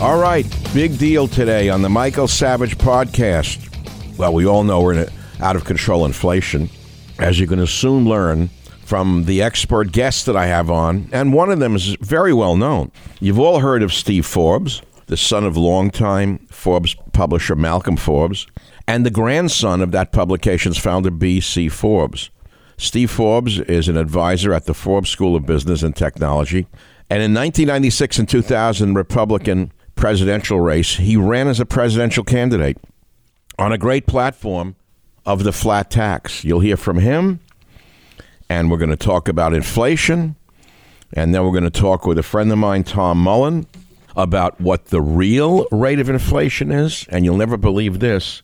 All right, big deal today on the Michael Savage podcast. Well, we all know we're in out of control inflation. As you can soon learn, from the expert guests that I have on, and one of them is very well known. You've all heard of Steve Forbes, the son of longtime Forbes publisher Malcolm Forbes, and the grandson of that publication's founder, B.C. Forbes. Steve Forbes is an advisor at the Forbes School of Business and Technology. And in 1996 and 2000 Republican presidential race, he ran as a presidential candidate on a great platform of the flat tax. You'll hear from him and we're going to talk about inflation. And then we're going to talk with a friend of mine, Tom Mullen, about what the real rate of inflation is. And you'll never believe this.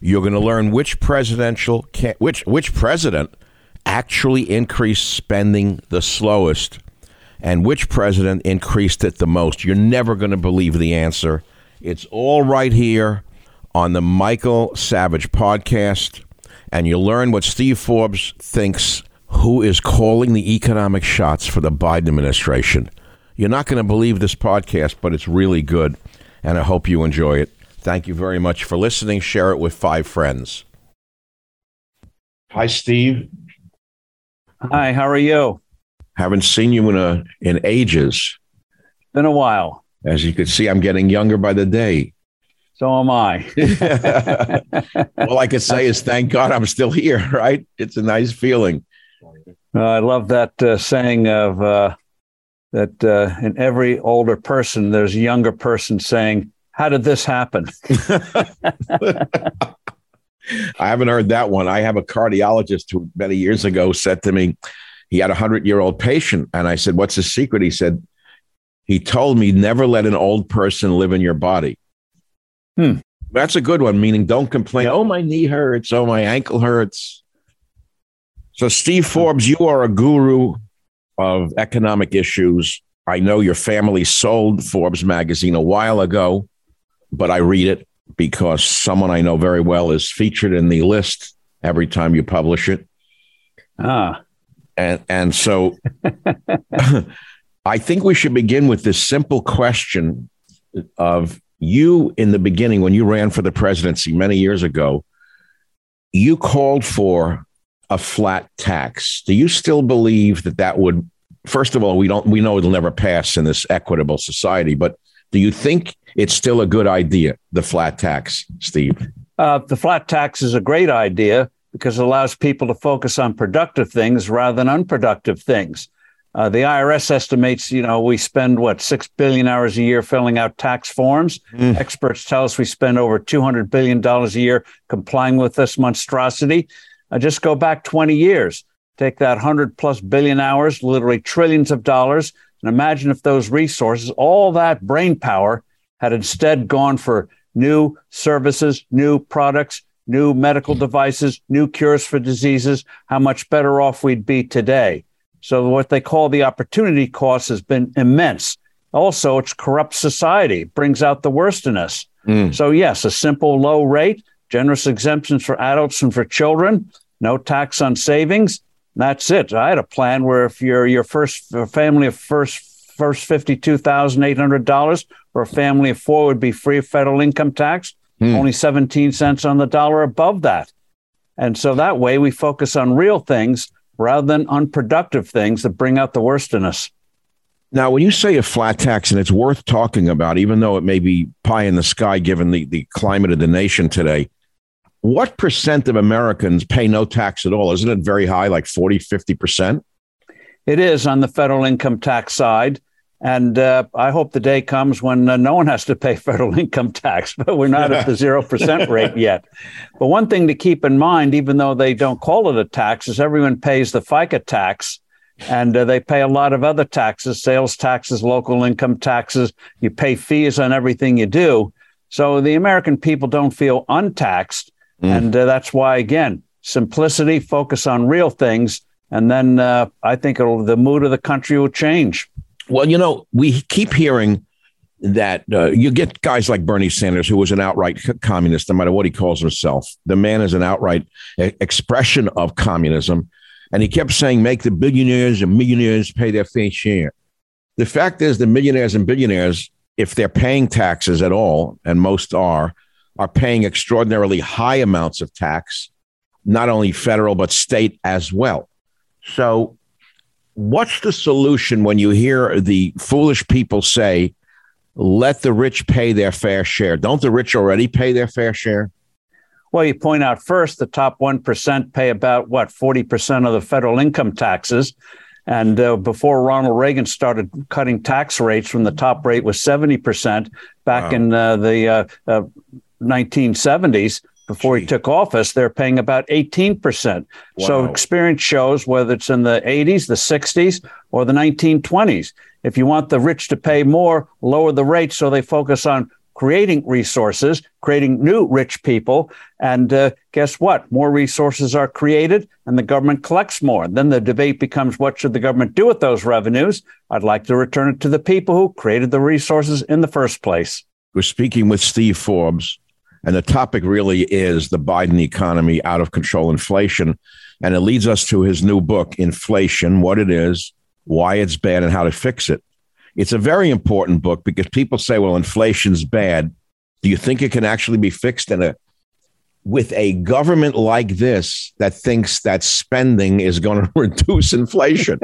You're going to learn which presidential which which president actually increased spending the slowest and which president increased it the most. You're never going to believe the answer. It's all right here on the Michael Savage podcast and you'll learn what Steve Forbes thinks who is calling the economic shots for the Biden administration. You're not going to believe this podcast, but it's really good, and I hope you enjoy it. Thank you very much for listening. Share it with five friends. Hi, Steve. Hi, how are you? Haven't seen you in a in ages. Been a while. As you can see, I'm getting younger by the day. So am I. All I can say is thank God I'm still here, right? It's a nice feeling. Uh, I love that uh, saying of uh, that uh, in every older person, there's a younger person saying, How did this happen? I haven't heard that one. I have a cardiologist who many years ago said to me, he had a hundred year old patient. And I said, What's the secret? He said, He told me never let an old person live in your body. Hmm. That's a good one, meaning don't complain. Oh, my knee hurts. Oh, my ankle hurts. So, Steve Forbes, you are a guru of economic issues. I know your family sold Forbes magazine a while ago, but I read it because someone I know very well is featured in the list every time you publish it. Ah. And and so I think we should begin with this simple question of you in the beginning when you ran for the presidency many years ago, you called for a flat tax. Do you still believe that that would first of all, we don't we know it'll never pass in this equitable society, but do you think it's still a good idea, the flat tax, Steve? Uh, the flat tax is a great idea because it allows people to focus on productive things rather than unproductive things. Uh, the IRS estimates, you know, we spend what six billion hours a year filling out tax forms. Mm. Experts tell us we spend over two hundred billion dollars a year complying with this monstrosity. Uh, just go back twenty years, take that hundred plus billion hours, literally trillions of dollars, and imagine if those resources, all that brain power, had instead gone for new services, new products, new medical devices, new cures for diseases, how much better off we'd be today. So, what they call the opportunity cost has been immense. Also, it's corrupt society, it brings out the worst in us. Mm. So, yes, a simple low rate, generous exemptions for adults and for children, no tax on savings. That's it. I had a plan where if you're your first family of first first fifty two thousand eight hundred dollars, or a family of four would be free of federal income tax, mm. only seventeen cents on the dollar above that. And so that way we focus on real things rather than unproductive things that bring out the worst in us. Now, when you say a flat tax, and it's worth talking about, even though it may be pie in the sky given the, the climate of the nation today, what percent of Americans pay no tax at all? Isn't it very high, like 40, 50%? It is on the federal income tax side. And uh, I hope the day comes when uh, no one has to pay federal income tax, but we're not at the 0% rate yet. But one thing to keep in mind, even though they don't call it a tax, is everyone pays the FICA tax and uh, they pay a lot of other taxes, sales taxes, local income taxes. You pay fees on everything you do. So the American people don't feel untaxed. Mm. And uh, that's why, again, simplicity, focus on real things. And then uh, I think the mood of the country will change. Well, you know, we keep hearing that uh, you get guys like Bernie Sanders, who was an outright communist, no matter what he calls himself. The man is an outright expression of communism. And he kept saying, make the billionaires and millionaires pay their fair share. The fact is, the millionaires and billionaires, if they're paying taxes at all, and most are, are paying extraordinarily high amounts of tax, not only federal, but state as well. So what's the solution when you hear the foolish people say, let the rich pay their fair share? Don't the rich already pay their fair share? Well, you point out first the top 1% pay about what, 40% of the federal income taxes. And uh, before Ronald Reagan started cutting tax rates from the top rate was 70% back wow. in uh, the uh, 1970s, uh, before Gee. he took office, they're paying about 18%. Wow. So experience shows whether it's in the 80s, the 60s, or the 1920s. If you want the rich to pay more, lower the rates so they focus on creating resources, creating new rich people. And uh, guess what? More resources are created and the government collects more. Then the debate becomes what should the government do with those revenues? I'd like to return it to the people who created the resources in the first place. We're speaking with Steve Forbes and the topic really is the Biden economy, out of control inflation. And it leads us to his new book, Inflation What It Is, Why It's Bad, and How to Fix It. It's a very important book because people say, well, inflation's bad. Do you think it can actually be fixed in a with a government like this that thinks that spending is going to reduce inflation.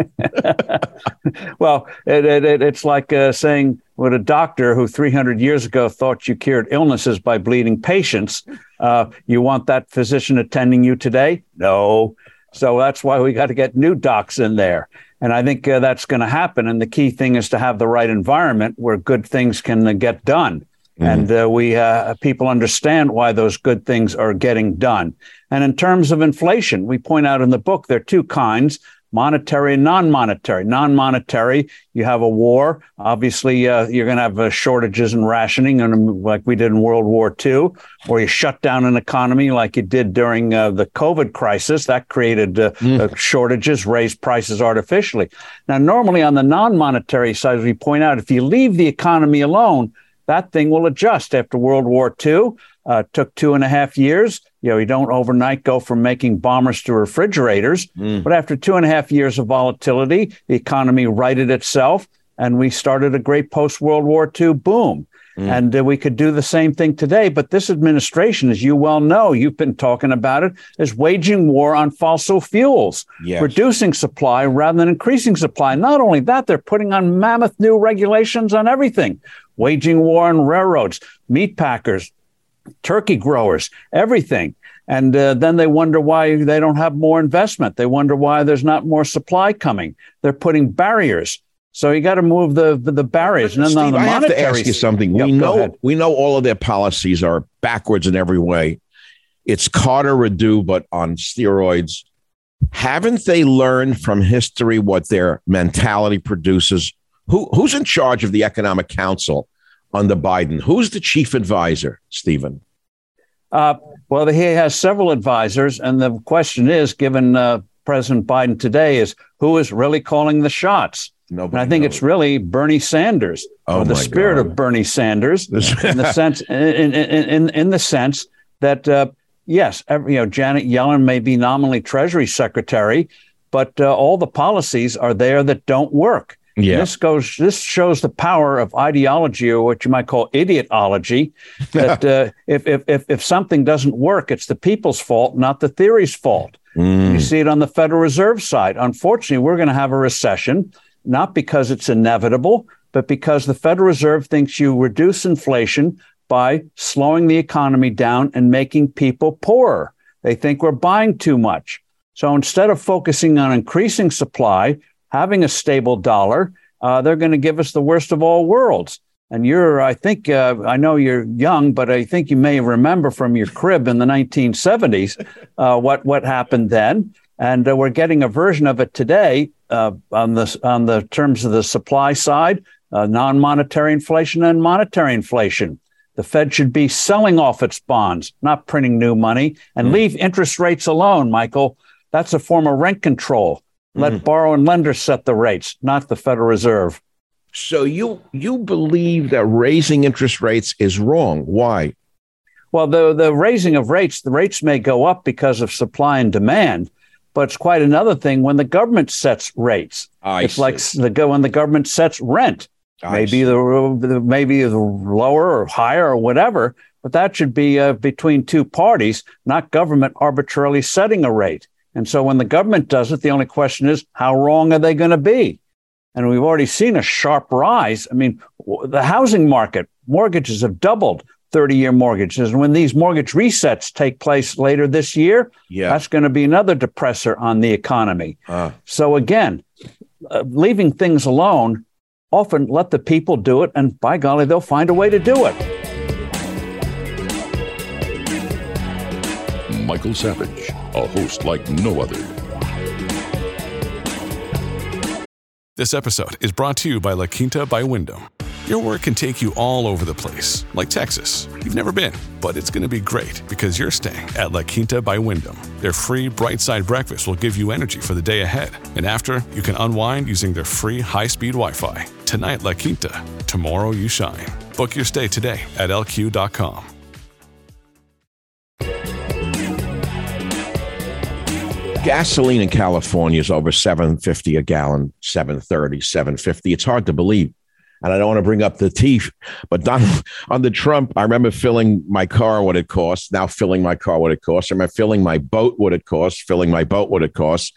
well, it, it, it's like uh, saying what a doctor who 300 years ago thought you cured illnesses by bleeding patients, uh, you want that physician attending you today? No. So that's why we got to get new docs in there. And I think uh, that's going to happen. And the key thing is to have the right environment where good things can uh, get done. Mm-hmm. And uh, we uh, people understand why those good things are getting done. And in terms of inflation, we point out in the book there are two kinds: monetary and non-monetary. Non-monetary, you have a war. Obviously, uh, you're going to have uh, shortages and rationing, and um, like we did in World War II, or you shut down an economy like you did during uh, the COVID crisis. That created uh, mm. shortages, raised prices artificially. Now, normally on the non-monetary side, as we point out, if you leave the economy alone that thing will adjust after World War II. Uh, took two and a half years. You know, you don't overnight go from making bombers to refrigerators. Mm. But after two and a half years of volatility, the economy righted itself, and we started a great post World War II boom. Mm. And uh, we could do the same thing today. But this administration, as you well know, you've been talking about it, is waging war on fossil fuels, yes. reducing supply rather than increasing supply. Not only that, they're putting on mammoth new regulations on everything waging war on railroads, meat packers, turkey growers, everything. And uh, then they wonder why they don't have more investment. They wonder why there's not more supply coming. They're putting barriers. So you got to move the the, the barriers. And then Steve, the I have to ask you something. Yep, we know we know all of their policies are backwards in every way. It's Carter Redu, but on steroids. Haven't they learned from history what their mentality produces? Who who's in charge of the Economic Council under Biden? Who's the chief advisor, Stephen? Uh, well, he has several advisors, and the question is, given uh, President Biden today, is who is really calling the shots? Nobody and I think knows. it's really Bernie Sanders, oh or the spirit God. of Bernie Sanders, in the sense, in, in, in, in the sense that uh, yes, every, you know, Janet Yellen may be nominally Treasury Secretary, but uh, all the policies are there that don't work. Yeah. This goes. This shows the power of ideology, or what you might call idiotology. That uh, if, if if if something doesn't work, it's the people's fault, not the theory's fault. Mm. You see it on the Federal Reserve side. Unfortunately, we're going to have a recession, not because it's inevitable, but because the Federal Reserve thinks you reduce inflation by slowing the economy down and making people poorer. They think we're buying too much. So instead of focusing on increasing supply, having a stable dollar, uh, they're going to give us the worst of all worlds. And you're, I think, uh, I know you're young, but I think you may remember from your crib in the 1970s uh, what what happened then. And uh, we're getting a version of it today uh, on the on the terms of the supply side, uh, non-monetary inflation and monetary inflation. The Fed should be selling off its bonds, not printing new money, and mm. leave interest rates alone, Michael. That's a form of rent control. Let mm-hmm. borrowing lenders set the rates, not the Federal Reserve. So you you believe that raising interest rates is wrong? Why? Well, the the raising of rates, the rates may go up because of supply and demand, but it's quite another thing when the government sets rates. I it's see. like the when the government sets rent. I maybe the, the maybe the lower or higher or whatever, but that should be uh, between two parties, not government arbitrarily setting a rate. And so when the government does it, the only question is how wrong are they going to be? And we've already seen a sharp rise. I mean, the housing market, mortgages have doubled 30 year mortgages. And when these mortgage resets take place later this year, yeah. that's going to be another depressor on the economy. Uh. So again, uh, leaving things alone, often let the people do it. And by golly, they'll find a way to do it. Michael Savage a host like no other. This episode is brought to you by La Quinta by Wyndham. Your work can take you all over the place, like Texas. You've never been, but it's going to be great because you're staying at La Quinta by Wyndham. Their free bright side breakfast will give you energy for the day ahead. And after, you can unwind using their free high speed Wi Fi. Tonight, La Quinta. Tomorrow, you shine. Book your stay today at lq.com. gasoline in California is over 750 a gallon, 730, 750. It's hard to believe. And I don't want to bring up the teeth, but Donald, under Trump, I remember filling my car what it costs. Now filling my car what it costs. I remember filling my boat what it costs, filling my boat what it costs.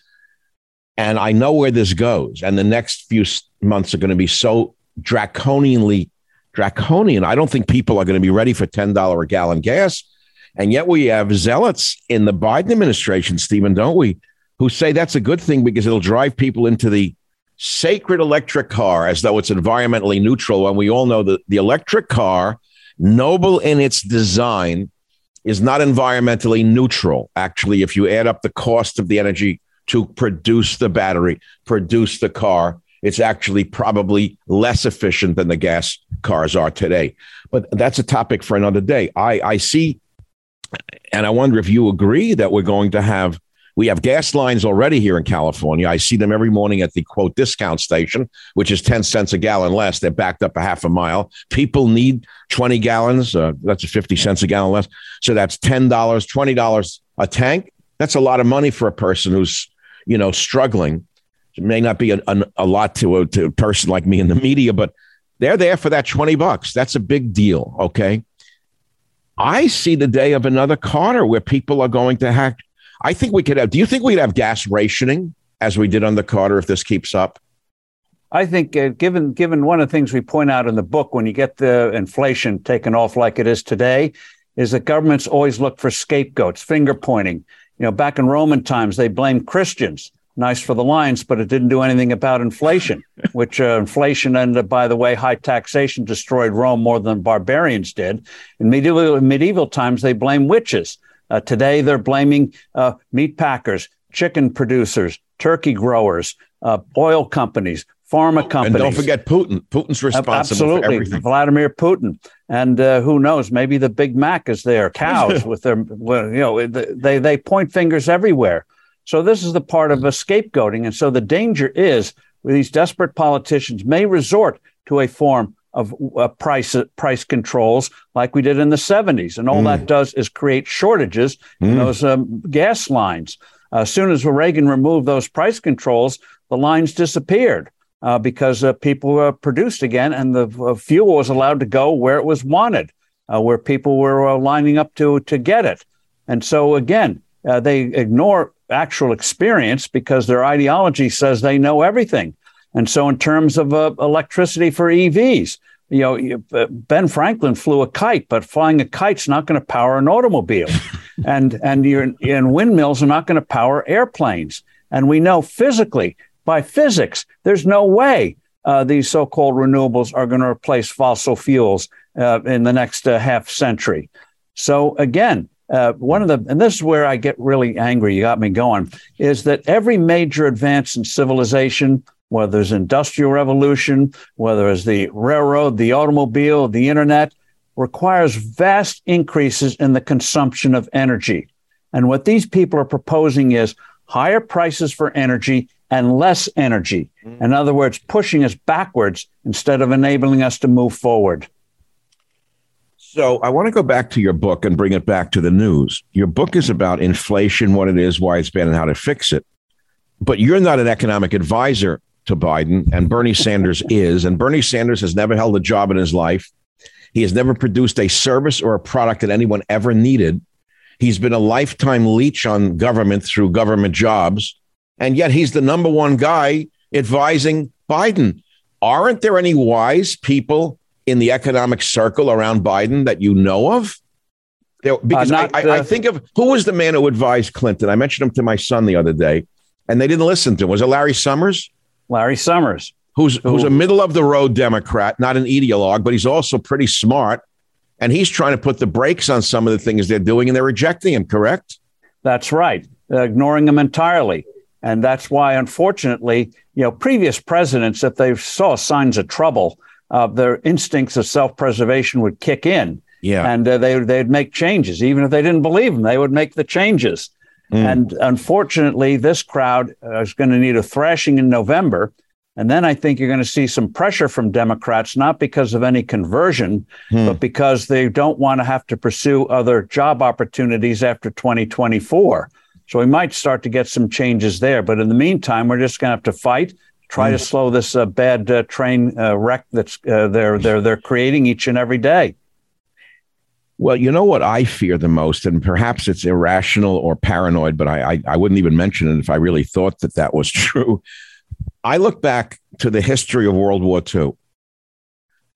And I know where this goes. And the next few months are going to be so draconianly draconian. I don't think people are going to be ready for $10 a gallon gas. And yet we have zealots in the Biden administration, Stephen, don't we, who say that's a good thing because it'll drive people into the sacred electric car as though it's environmentally neutral. When we all know that the electric car, noble in its design, is not environmentally neutral. Actually, if you add up the cost of the energy to produce the battery, produce the car, it's actually probably less efficient than the gas cars are today. But that's a topic for another day. I, I see, and I wonder if you agree that we're going to have we have gas lines already here in California. I see them every morning at the quote discount station, which is 10 cents a gallon less. They're backed up a half a mile. People need 20 gallons. Uh, that's 50 cents a gallon less. So that's $10, $20 a tank. That's a lot of money for a person who's, you know, struggling. It may not be a, a, a lot to a, to a person like me in the media, but they're there for that 20 bucks. That's a big deal. Okay. I see the day of another Carter where people are going to hack. I think we could have. Do you think we'd have gas rationing as we did on the Carter if this keeps up? I think, uh, given given one of the things we point out in the book, when you get the inflation taken off like it is today, is that governments always look for scapegoats, finger pointing. You know, back in Roman times, they blamed Christians nice for the lines, but it didn't do anything about inflation, which uh, inflation and, uh, by the way, high taxation destroyed Rome more than barbarians did. In medieval, medieval times, they blame witches. Uh, today, they're blaming uh, meat packers, chicken producers, turkey growers, uh, oil companies, pharma companies. And don't forget Putin. Putin's responsible Absolutely. for everything. Vladimir Putin. And uh, who knows? Maybe the Big Mac is there. Cows with their, well, you know, they they point fingers everywhere. So this is the part of a scapegoating. And so the danger is these desperate politicians may resort to a form of uh, price price controls like we did in the 70s. And all mm. that does is create shortages mm. in those um, gas lines. Uh, as soon as Reagan removed those price controls, the lines disappeared. Uh, because uh, people were produced again, and the uh, fuel was allowed to go where it was wanted, uh, where people were lining up to to get it. And so again, they ignore actual experience because their ideology says they know everything. And so, in terms of uh, electricity for EVs, you know, uh, Ben Franklin flew a kite, but flying a kite's not going to power an automobile, and and your and windmills are not going to power airplanes. And we know physically, by physics, there's no way uh, these so-called renewables are going to replace fossil fuels uh, in the next uh, half century. So again, uh, one of the, and this is where I get really angry, you got me going, is that every major advance in civilization, whether it's industrial revolution, whether it's the railroad, the automobile, the internet, requires vast increases in the consumption of energy. And what these people are proposing is higher prices for energy and less energy. Mm. In other words, pushing us backwards instead of enabling us to move forward. So I want to go back to your book and bring it back to the news. Your book is about inflation, what it is, why it's bad, and how to fix it. But you're not an economic advisor to Biden, and Bernie Sanders is. And Bernie Sanders has never held a job in his life. He has never produced a service or a product that anyone ever needed. He's been a lifetime leech on government through government jobs. And yet he's the number one guy advising Biden. Aren't there any wise people in the economic circle around Biden that you know of? There, because uh, I, I, I, think of who was the man who advised Clinton. I mentioned him to my son the other day, and they didn't listen to him. Was it Larry Summers? Larry Summers, who's who, who's a middle of the road Democrat, not an ideologue, but he's also pretty smart, and he's trying to put the brakes on some of the things they're doing, and they're rejecting him. Correct? That's right, uh, ignoring him entirely, and that's why, unfortunately, you know, previous presidents, if they saw signs of trouble, uh, their instincts of self-preservation would kick in. Yeah. And uh, they, they'd make changes. Even if they didn't believe them, they would make the changes. Mm. And unfortunately, this crowd uh, is going to need a thrashing in November. And then I think you're going to see some pressure from Democrats, not because of any conversion, mm. but because they don't want to have to pursue other job opportunities after 2024. So we might start to get some changes there. But in the meantime, we're just going to have to fight, try mm. to slow this uh, bad uh, train uh, wreck that's uh, they're they're they're creating each and every day. Well, you know what I fear the most, and perhaps it's irrational or paranoid, but I, I, I wouldn't even mention it if I really thought that that was true. I look back to the history of World War II,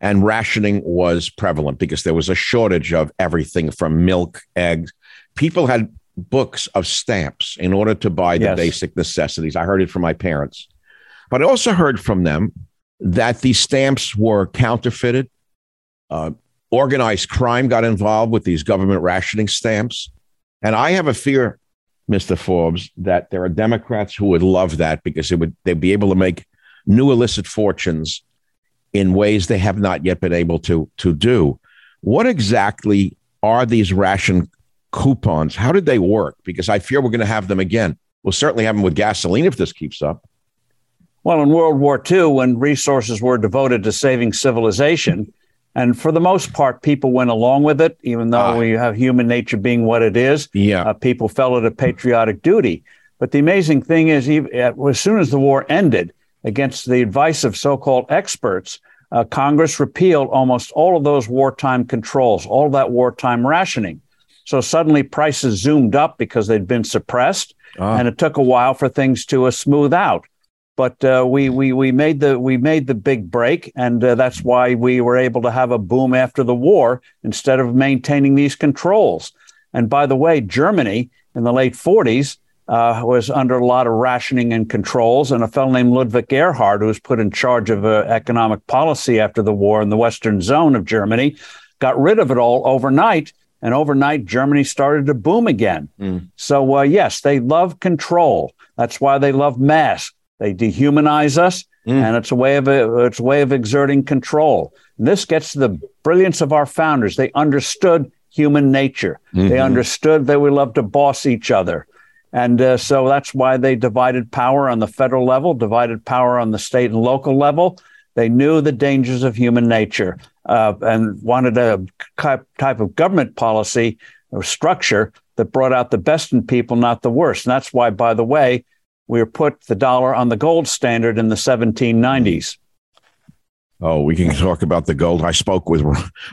and rationing was prevalent because there was a shortage of everything from milk, eggs. People had books of stamps in order to buy the yes. basic necessities. I heard it from my parents, but I also heard from them that these stamps were counterfeited. Uh, organized crime got involved with these government rationing stamps. And I have a fear, Mr. Forbes, that there are Democrats who would love that because it would they'd be able to make new illicit fortunes in ways they have not yet been able to to do. What exactly are these ration coupons? How did they work? Because I fear we're going to have them again. We'll certainly have them with gasoline if this keeps up. Well, in World War II, when resources were devoted to saving civilization, and for the most part, people went along with it, even though uh, we have human nature being what it is. Yeah. Uh, people felt it a patriotic duty. But the amazing thing is, as soon as the war ended, against the advice of so called experts, uh, Congress repealed almost all of those wartime controls, all that wartime rationing. So suddenly prices zoomed up because they'd been suppressed, ah. and it took a while for things to uh, smooth out. But uh, we we we made the we made the big break, and uh, that's why we were able to have a boom after the war instead of maintaining these controls. And by the way, Germany in the late 40s uh, was under a lot of rationing and controls, and a fellow named Ludwig Erhard, who was put in charge of uh, economic policy after the war in the western zone of Germany, got rid of it all overnight. And overnight, Germany started to boom again. Mm. So, uh, yes, they love control. That's why they love masks. They dehumanize us, mm. and it's a way of it's a way of exerting control. And this gets to the brilliance of our founders. They understood human nature. Mm-hmm. They understood that we love to boss each other. And uh, so that's why they divided power on the federal level, divided power on the state and local level. They knew the dangers of human nature uh, and wanted a type of government policy or structure that brought out the best in people, not the worst. And that's why, by the way, we put the dollar on the gold standard in the 1790s. Oh, we can talk about the gold. I spoke with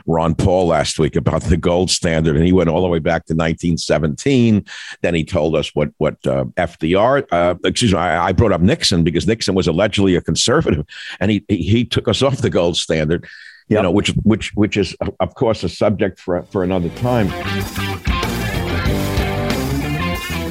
Ron Paul last week about the gold standard, and he went all the way back to 1917. Then he told us what what uh, FDR, uh, excuse me, I, I, brought up Nixon because Nixon was allegedly a conservative, and he he, took us off the gold standard. Yep. You know, which which which is of course a subject for for another time.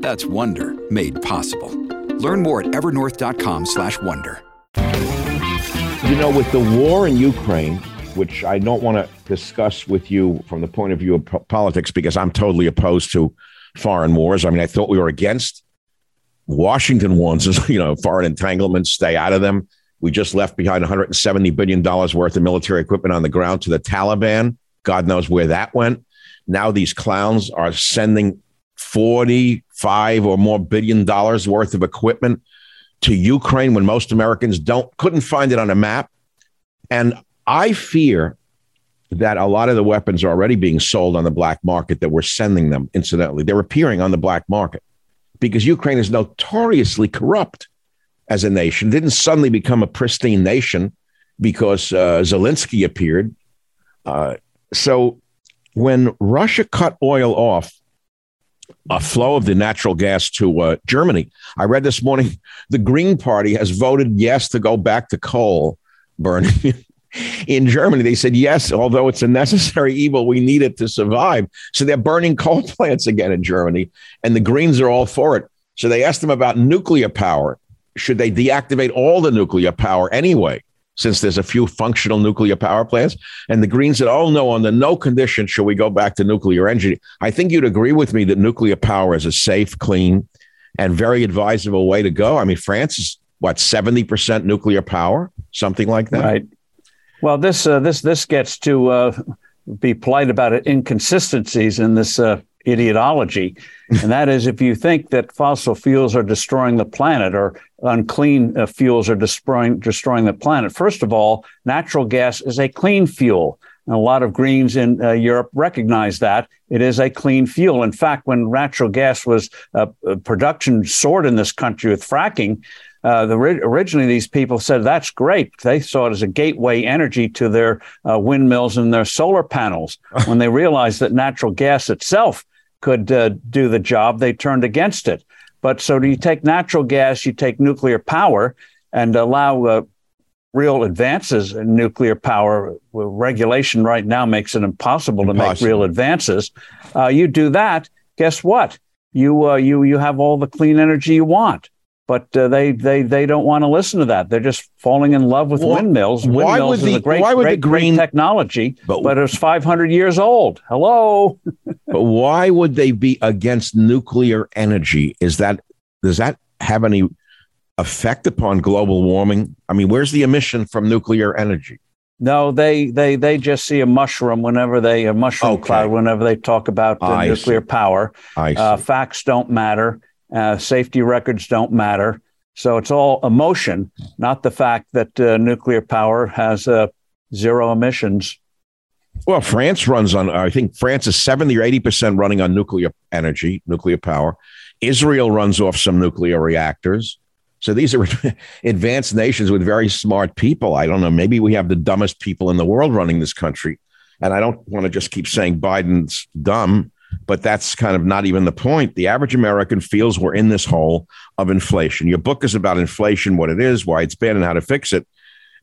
That's Wonder made possible. Learn more at evernorth.com/wonder. You know, with the war in Ukraine, which I don't want to discuss with you from the point of view of po- politics because I'm totally opposed to foreign wars. I mean, I thought we were against Washington ones, you know, foreign entanglements, stay out of them. We just left behind $170 billion worth of military equipment on the ground to the Taliban. God knows where that went. Now these clowns are sending 45 or more billion dollars worth of equipment to Ukraine when most Americans don't couldn't find it on a map. And I fear that a lot of the weapons are already being sold on the black market that we're sending them incidentally. They're appearing on the black market because Ukraine is notoriously corrupt as a nation. Didn't suddenly become a pristine nation because uh, Zelensky appeared. Uh, so when Russia cut oil off a flow of the natural gas to uh, Germany. I read this morning the Green Party has voted yes to go back to coal burning. in Germany, they said yes, although it's a necessary evil, we need it to survive. So they're burning coal plants again in Germany, and the Greens are all for it. So they asked them about nuclear power. Should they deactivate all the nuclear power anyway? Since there's a few functional nuclear power plants. And the Greens said, oh, no, under no condition should we go back to nuclear energy. I think you'd agree with me that nuclear power is a safe, clean, and very advisable way to go. I mean, France is what seventy percent nuclear power, something like that. Right. Well, this uh, this this gets to uh, be polite about it, inconsistencies in this uh, ideology, and that is if you think that fossil fuels are destroying the planet or unclean uh, fuels are destroying destroying the planet. First of all, natural gas is a clean fuel. And a lot of Greens in uh, Europe recognize that it is a clean fuel. In fact, when natural gas was uh, production soared in this country with fracking, uh, the, originally these people said that's great. They saw it as a gateway energy to their uh, windmills and their solar panels. when they realized that natural gas itself could uh, do the job, they turned against it. But so do you take natural gas, you take nuclear power, and allow uh, real advances in nuclear power. Regulation right now makes it impossible, impossible. to make real advances. Uh, you do that, guess what? You uh, you you have all the clean energy you want but uh, they they they don't want to listen to that. They're just falling in love with well, windmills. Windmills is the, a great, great, green, great technology, but, but it's 500 years old. Hello. but why would they be against nuclear energy? Is that does that have any effect upon global warming? I mean, where's the emission from nuclear energy? No, they they they just see a mushroom whenever they a mushroom okay. cloud whenever they talk about uh, nuclear see. power. Uh, facts don't matter. Uh, safety records don't matter. So it's all emotion, not the fact that uh, nuclear power has uh, zero emissions. Well, France runs on, I think France is 70 or 80% running on nuclear energy, nuclear power. Israel runs off some nuclear reactors. So these are advanced nations with very smart people. I don't know. Maybe we have the dumbest people in the world running this country. And I don't want to just keep saying Biden's dumb but that's kind of not even the point. The average American feels we're in this hole of inflation. Your book is about inflation, what it is, why it's bad, and how to fix it.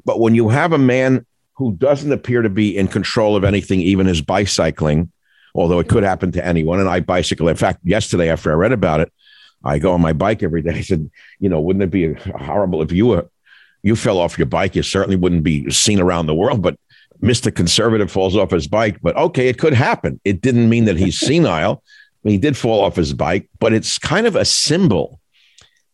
But when you have a man who doesn't appear to be in control of anything, even his bicycling, although it could happen to anyone, and I bicycle. In fact, yesterday after I read about it, I go on my bike every day. I said, you know, wouldn't it be horrible if you were you fell off your bike? You certainly wouldn't be seen around the world, but Mr. Conservative falls off his bike, but okay, it could happen. It didn't mean that he's senile. he did fall off his bike, but it's kind of a symbol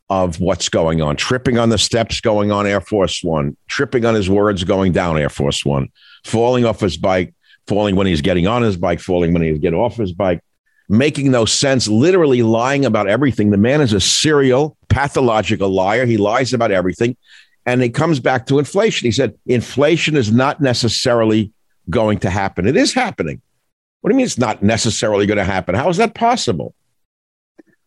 of what's going on. Tripping on the steps going on Air Force One, tripping on his words going down Air Force One, falling off his bike, falling when he's getting on his bike, falling when he's getting off his bike, making no sense, literally lying about everything. The man is a serial pathological liar. He lies about everything. And it comes back to inflation. He said, inflation is not necessarily going to happen. It is happening. What do you mean it's not necessarily going to happen? How is that possible?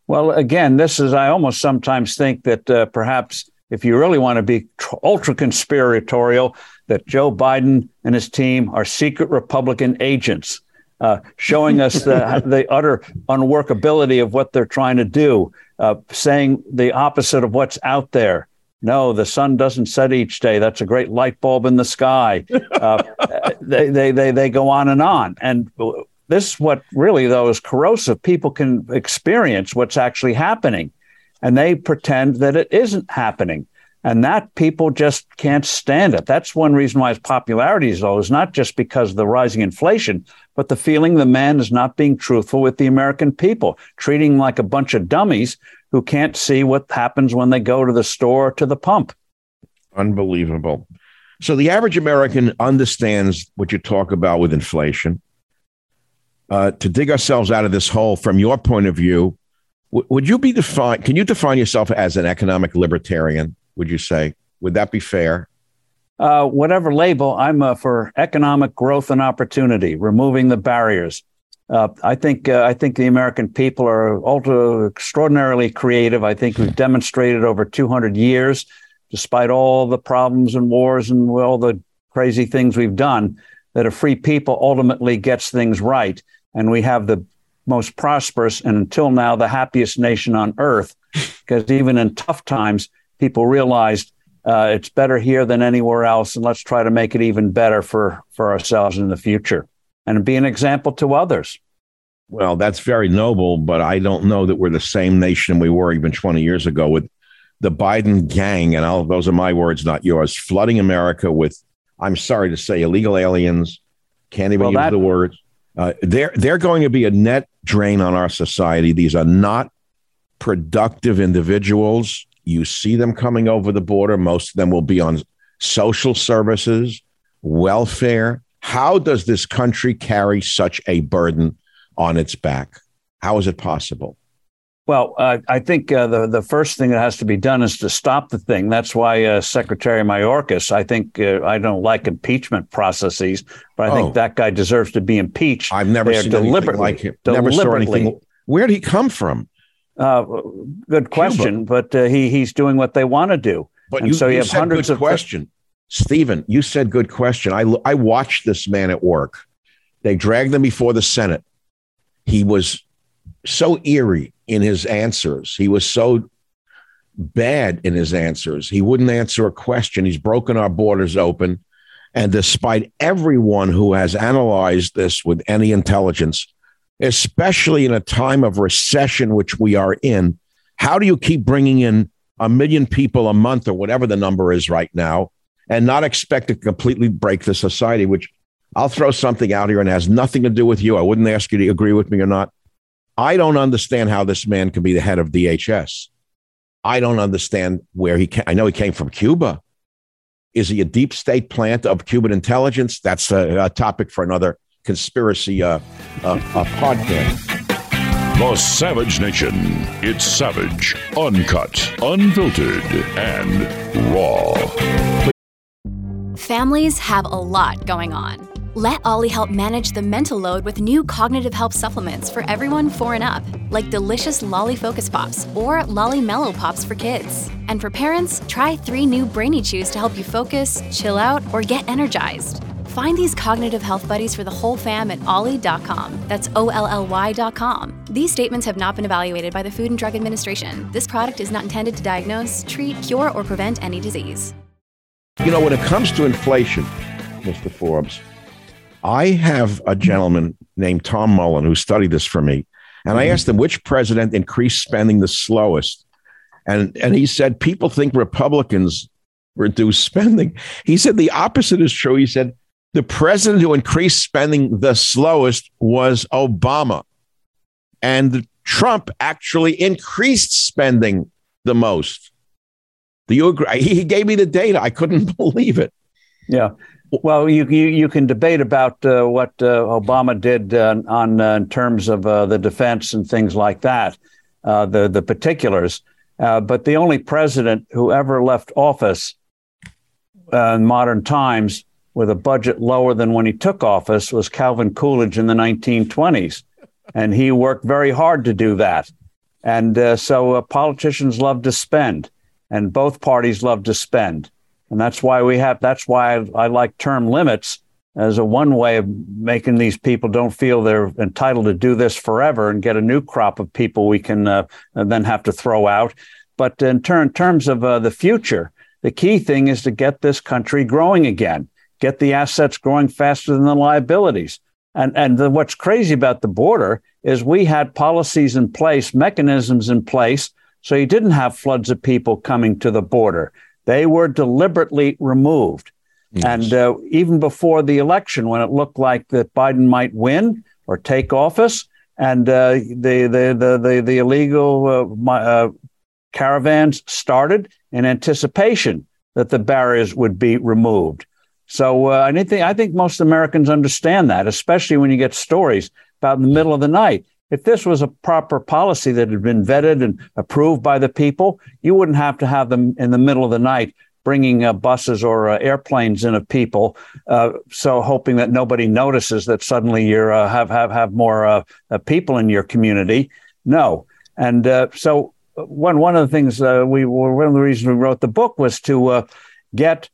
Well, again, this is, I almost sometimes think that uh, perhaps if you really want to be ultra conspiratorial, that Joe Biden and his team are secret Republican agents. Uh, showing us the, the, utter unworkability of what they're trying to do, uh, saying the opposite of what's out there. No, the sun doesn't set each day. That's a great light bulb in the sky. Uh, they, they, they, they go on and on. And this is what really, though, is corrosive. People can experience what's actually happening, and they pretend that it isn't happening. And that people just can't stand it. That's one reason why his popularity is low, is not just because of the rising inflation, but the feeling the man is not being truthful with the American people, treating like a bunch of dummies who can't see what happens when they go to the store to the pump. Unbelievable. So the average American understands what you talk about with inflation. Uh, to dig ourselves out of this hole, from your point of view, w- would you be defined? Can you define yourself as an economic libertarian? Would you say? Would that be fair? Uh, whatever label, I'm uh, for economic growth and opportunity, removing the barriers. Uh, I think uh, I think the American people are ultra extraordinarily creative. I think we've demonstrated over 200 years, despite all the problems and wars and all the crazy things we've done, that a free people ultimately gets things right, and we have the most prosperous and until now the happiest nation on earth. Because even in tough times, people realized uh, it's better here than anywhere else, and let's try to make it even better for for ourselves in the future and be an example to others. Well, that's very noble, but I don't know that we're the same nation we were even 20 years ago with the Biden gang, and I'll, those are my words, not yours, flooding America with, I'm sorry to say, illegal aliens. Can't even well, use that, the words. Uh, they're they're going to be a net drain on our society. These are not productive individuals. You see them coming over the border. Most of them will be on social services, welfare. How does this country carry such a burden on its back? How is it possible? Well, uh, I think uh, the the first thing that has to be done is to stop the thing. That's why uh, Secretary Mayorkas. I think uh, I don't like impeachment processes, but I oh. think that guy deserves to be impeached. I've never seen anything like him. Never saw anything. Where did he come from? Uh, good question, Cuba. but uh, he he's doing what they want to do. But you, so you, you have hundreds of question, Stephen. You said good question. I I watched this man at work. They dragged him before the Senate. He was so eerie in his answers. He was so bad in his answers. He wouldn't answer a question. He's broken our borders open. And despite everyone who has analyzed this with any intelligence, especially in a time of recession, which we are in, how do you keep bringing in a million people a month or whatever the number is right now and not expect to completely break the society, which I'll throw something out here and has nothing to do with you. I wouldn't ask you to agree with me or not. I don't understand how this man can be the head of DHS. I don't understand where he came. I know he came from Cuba. Is he a deep state plant of Cuban intelligence? That's a, a topic for another conspiracy uh, uh, uh, podcast. The Savage Nation. It's savage, uncut, unfiltered, and raw. Families have a lot going on. Let OLLY help manage the mental load with new cognitive help supplements for everyone four and up, like delicious Lolly Focus Pops or Lolly Mellow Pops for kids. And for parents, try three new Brainy Chews to help you focus, chill out, or get energized. Find these cognitive health buddies for the whole fam at olly.com. That's O L L Y.com. These statements have not been evaluated by the Food and Drug Administration. This product is not intended to diagnose, treat, cure, or prevent any disease. You know, when it comes to inflation, Mr. Forbes, I have a gentleman named Tom Mullen who studied this for me. And I asked him which president increased spending the slowest. And, and he said, people think Republicans reduce spending. He said the opposite is true. He said, the president who increased spending the slowest was Obama. And Trump actually increased spending the most. Do you agree? He gave me the data. I couldn't believe it. Yeah. Well, you you, you can debate about uh, what uh, Obama did uh, on uh, in terms of uh, the defense and things like that, uh, the the particulars. but the only president who ever left office in modern times with a budget lower than when he took office was Calvin Coolidge in the 1920s, and he worked very hard to do that. And so politicians love to spend, and both parties love to spend. And that's why we have, that's why I, I like term limits as a one way of making these people don't feel they're entitled to do this forever and get a new crop of people we can uh, then have to throw out. But in, ter- in terms of uh, the future, the key thing is to get this country growing again, get the assets growing faster than the liabilities. And, and the, what's crazy about the border is we had policies in place, mechanisms in place, so you didn't have floods of people coming to the border. They were deliberately removed. Yes. And uh, even before the election, when it looked like that Biden might win or take office, and uh, the, the, the, the, the illegal uh, my, uh, caravans started in anticipation that the barriers would be removed. So uh, I think I think most Americans understand that, especially when you get stories about in the middle of the night. If this was a proper policy that had been vetted and approved by the people, you wouldn't have to have them in the middle of the night bringing uh, buses or uh, airplanes in of people, uh, so hoping that nobody notices that suddenly you uh, have have have more uh, uh, people in your community. No, and so one one of the things we were one of the reasons we wrote the book was to get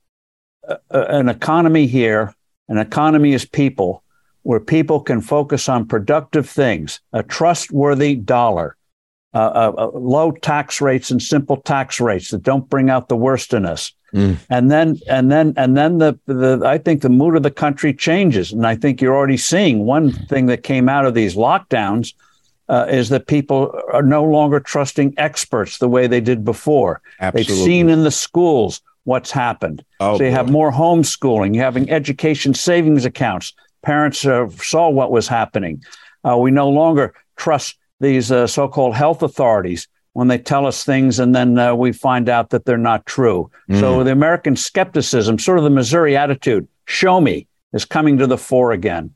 an economy here. An economy is people where people can focus on productive things, a trustworthy dollar, uh, uh, uh, low tax rates and simple tax rates that don't bring out the worst in us. Mm. And then, and then, and then the, the, I think the mood of the country changes. And I think you're already seeing one thing that came out of these lockdowns uh, is that people are no longer trusting experts the way they did before. Absolutely. They've seen in the schools what's happened. Oh, so you boy. have more homeschooling, you're having education savings accounts Parents uh, saw what was happening. Uh, we no longer trust these uh, so called health authorities when they tell us things and then uh, we find out that they're not true. Mm. So the American skepticism, sort of the Missouri attitude, show me, is coming to the fore again.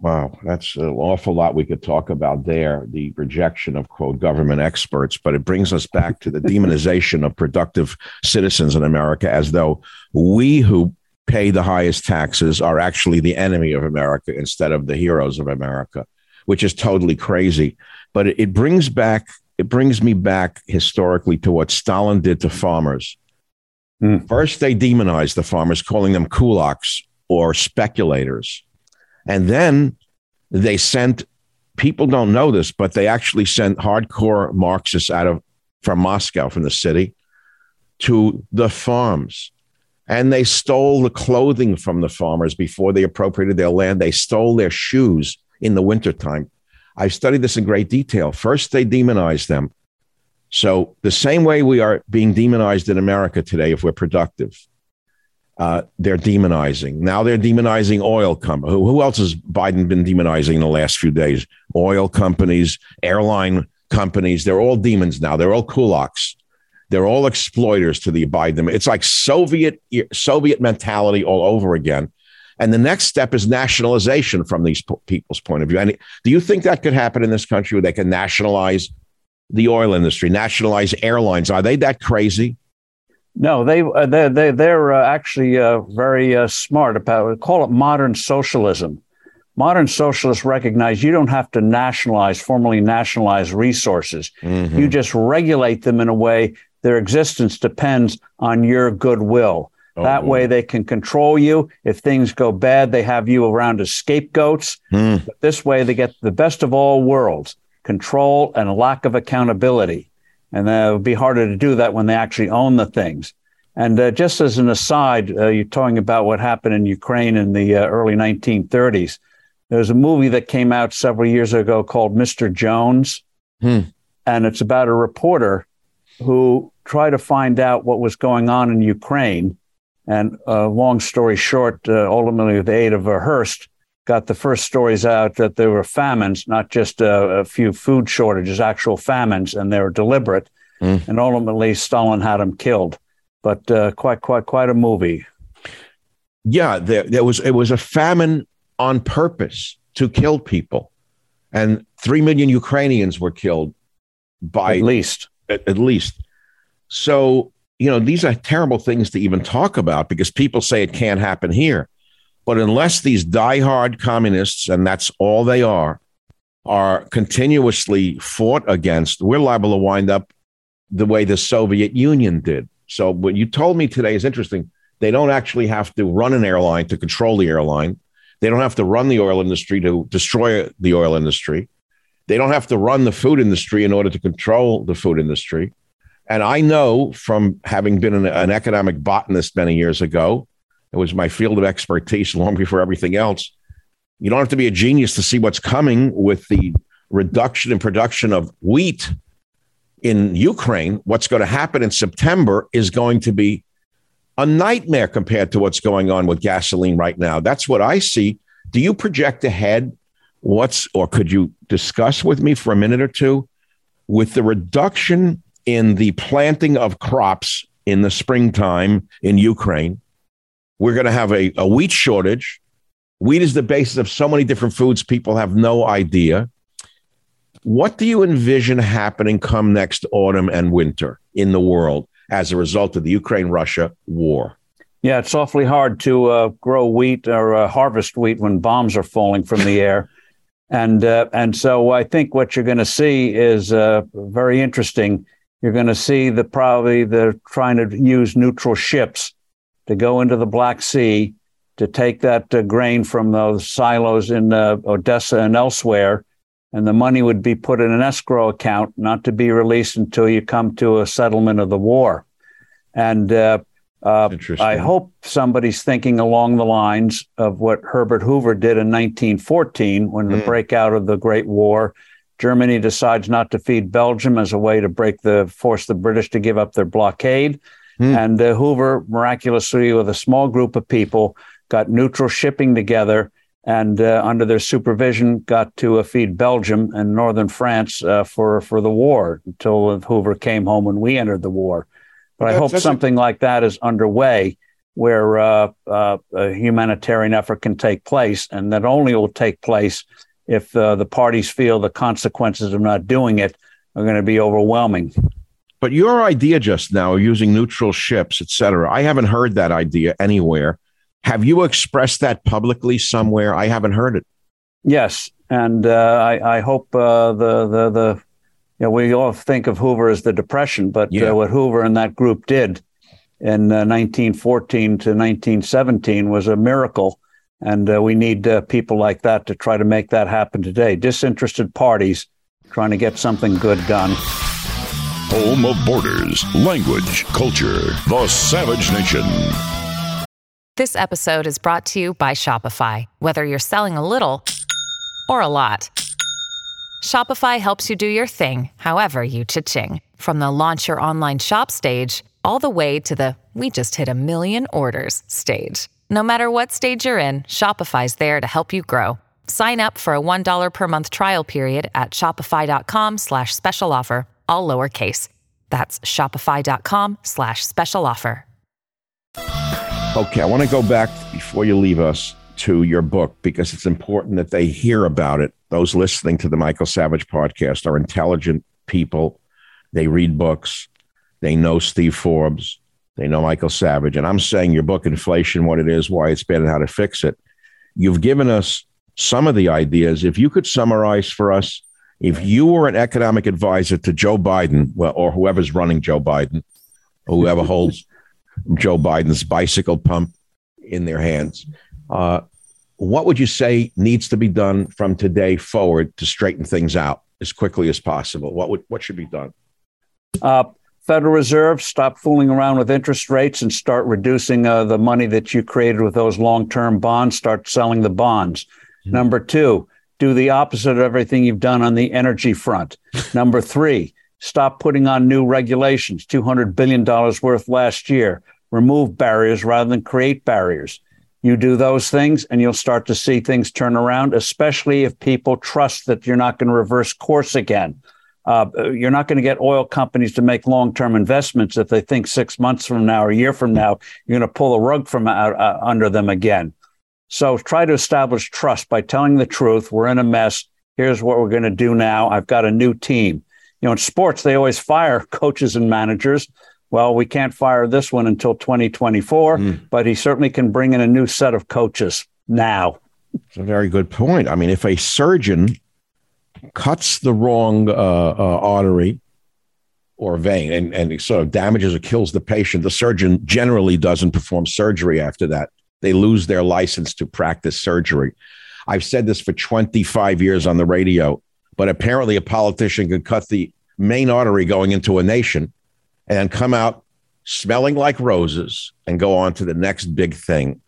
Wow, that's an awful lot we could talk about there. The rejection of quote government experts, but it brings us back to the demonization of productive citizens in America, as though we who pay the highest taxes are actually the enemy of America instead of the heroes of America, which is totally crazy. But it, brings back it brings me back historically to what Stalin did to farmers. Mm. First, they demonized the farmers, calling them kulaks or speculators. And then they sent people don't know this, but they actually sent hardcore Marxists out of from Moscow, from the city, to the farms. And they stole the clothing from the farmers before they appropriated their land. They stole their shoes in the wintertime. I studied this in great detail. First, they demonized them. So, the same way we are being demonized in America today, if we're productive, uh, they're demonizing. Now they're demonizing oil companies. Who, who, else has Biden been demonizing in the last few days? Oil companies, airline companies. They're all demons now. They're all kulaks. They're all exploiters to the Biden. It's like Soviet Soviet mentality all over again. And the next step is nationalization from these people's point of view. And do you think that could happen in this country where they can nationalize the oil industry, nationalize airlines? Are they that crazy? No, they uh, they they they're uh, actually uh, very uh, smart about it. Call it modern socialism. Modern socialists recognize you don't have to nationalize, formally nationalize resources. Mm-hmm. You just regulate them in a way their existence depends on your goodwill. Oh, that way they can control you. If things go bad, they have you around as scapegoats. Mm. But this way they get the best of all worlds control and a lack of accountability. And uh, it would be harder to do that when they actually own the things. And uh, just as an aside, uh, you're talking about what happened in Ukraine in the uh, early 1930s. There was a movie that came out several years ago called Mr. Jones. Hmm. And it's about a reporter who tried to find out what was going on in Ukraine. And uh, long story short, uh, ultimately, with the aid of a Hearst, got the first stories out that there were famines, not just a, a few food shortages, actual famines, and they were deliberate. Mm. And ultimately, Stalin had him killed. But uh, quite, quite, quite a movie. Yeah, there, there was it was a famine on purpose to kill people, and three million Ukrainians were killed by at least at, at least. So you know these are terrible things to even talk about because people say it can't happen here. But unless these diehard communists, and that's all they are, are continuously fought against, we're liable to wind up the way the Soviet Union did. So what you told me today is interesting. They don't actually have to run an airline to control the airline. They don't have to run the oil industry to destroy the oil industry. They don't have to run the food industry in order to control the food industry. And I know from having been an, an economic botanist many years ago it was my field of expertise long before everything else. You don't have to be a genius to see what's coming with the reduction in production of wheat in Ukraine. What's going to happen in September is going to be a nightmare compared to what's going on with gasoline right now. That's what I see. Do you project ahead what's, or could you discuss with me for a minute or two with the reduction in the planting of crops in the springtime in Ukraine? We're going to have a, a wheat shortage. Wheat is the basis of so many different foods, people have no idea. What do you envision happening come next autumn and winter in the world as a result of the Ukraine Russia war? Yeah, it's awfully hard to uh, grow wheat or uh, harvest wheat when bombs are falling from the air. And, uh, and so I think what you're going to see is uh, very interesting. You're going to see the probably they're trying to use neutral ships to go into the Black Sea to take that uh, grain from those silos in uh, Odessa and elsewhere. And the money would be put in an escrow account, not to be released until you come to a settlement of the war. And uh, uh I hope somebody's thinking along the lines of what Herbert Hoover did in 1914 when the mm. breakout of the Great War. Germany decides not to feed Belgium as a way to break the force the British to give up their blockade. Mm. And uh, Hoover, miraculously, with a small group of people, got neutral shipping together and uh, under their supervision got to uh, feed Belgium and northern France uh, for for the war until Hoover came home and we entered the war. But I hope something a- like that is underway where uh, uh, a humanitarian effort can take place, and that only will take place if uh, the parties feel the consequences of not doing it are going to be overwhelming. But your idea just now, using neutral ships, et cetera, I haven't heard that idea anywhere. Have you expressed that publicly somewhere? I haven't heard it. Yes, and uh, I, I, hope uh, the the the you know, we all think of Hoover as the Depression, but uh, what Hoover and that group did in 1914 uh, to 1917 was a miracle. And uh, we need uh, people like that to try to make that happen today. Disinterested parties trying to get something good done. Home of borders, language, culture, the Savage Nation. This episode is brought to you by Shopify. Whether you're selling a little or a lot, Shopify helps you do your thing, however you cha-ching. From the launch your online shop stage all the way to the we just hit a million orders stage. No matter what stage you're in, Shopify's there to help you grow. Sign up for a $1 per month trial period at shopify.com slash special offer, all lowercase. That's shopify.com slash special offer. Okay, I want to go back before you leave us to your book because it's important that they hear about it. Those listening to the Michael Savage podcast are intelligent people. They read books. They know Steve Forbes. They know Michael Savage. And I'm saying your book, Inflation, what it is, why it's bad, and how to fix it. You've given us some of the ideas. If you could summarize for us, if you were an economic advisor to Joe Biden, well, or whoever's running Joe Biden, whoever holds Joe Biden's bicycle pump in their hands, uh, what would you say needs to be done from today forward to straighten things out as quickly as possible? What would what should be done? Uh, Federal Reserve, stop fooling around with interest rates and start reducing uh, the money that you created with those long term bonds. Start selling the bonds. Mm-hmm. Number two, do the opposite of everything you've done on the energy front. Number three, stop putting on new regulations, $200 billion worth last year. Remove barriers rather than create barriers. You do those things and you'll start to see things turn around, especially if people trust that you're not going to reverse course again. Uh, you're not going to get oil companies to make long-term investments if they think six months from now or a year from now you're going to pull the rug from out, uh, under them again. So try to establish trust by telling the truth. We're in a mess. Here's what we're going to do now. I've got a new team. You know, in sports, they always fire coaches and managers. Well, we can't fire this one until 2024, mm. but he certainly can bring in a new set of coaches now. It's a very good point. I mean, if a surgeon cuts the wrong uh, uh, artery or vein and, and sort of damages or kills the patient, the surgeon generally doesn't perform surgery after that. They lose their license to practice surgery. I've said this for 25 years on the radio, but apparently a politician could cut the main artery going into a nation and come out smelling like roses and go on to the next big thing.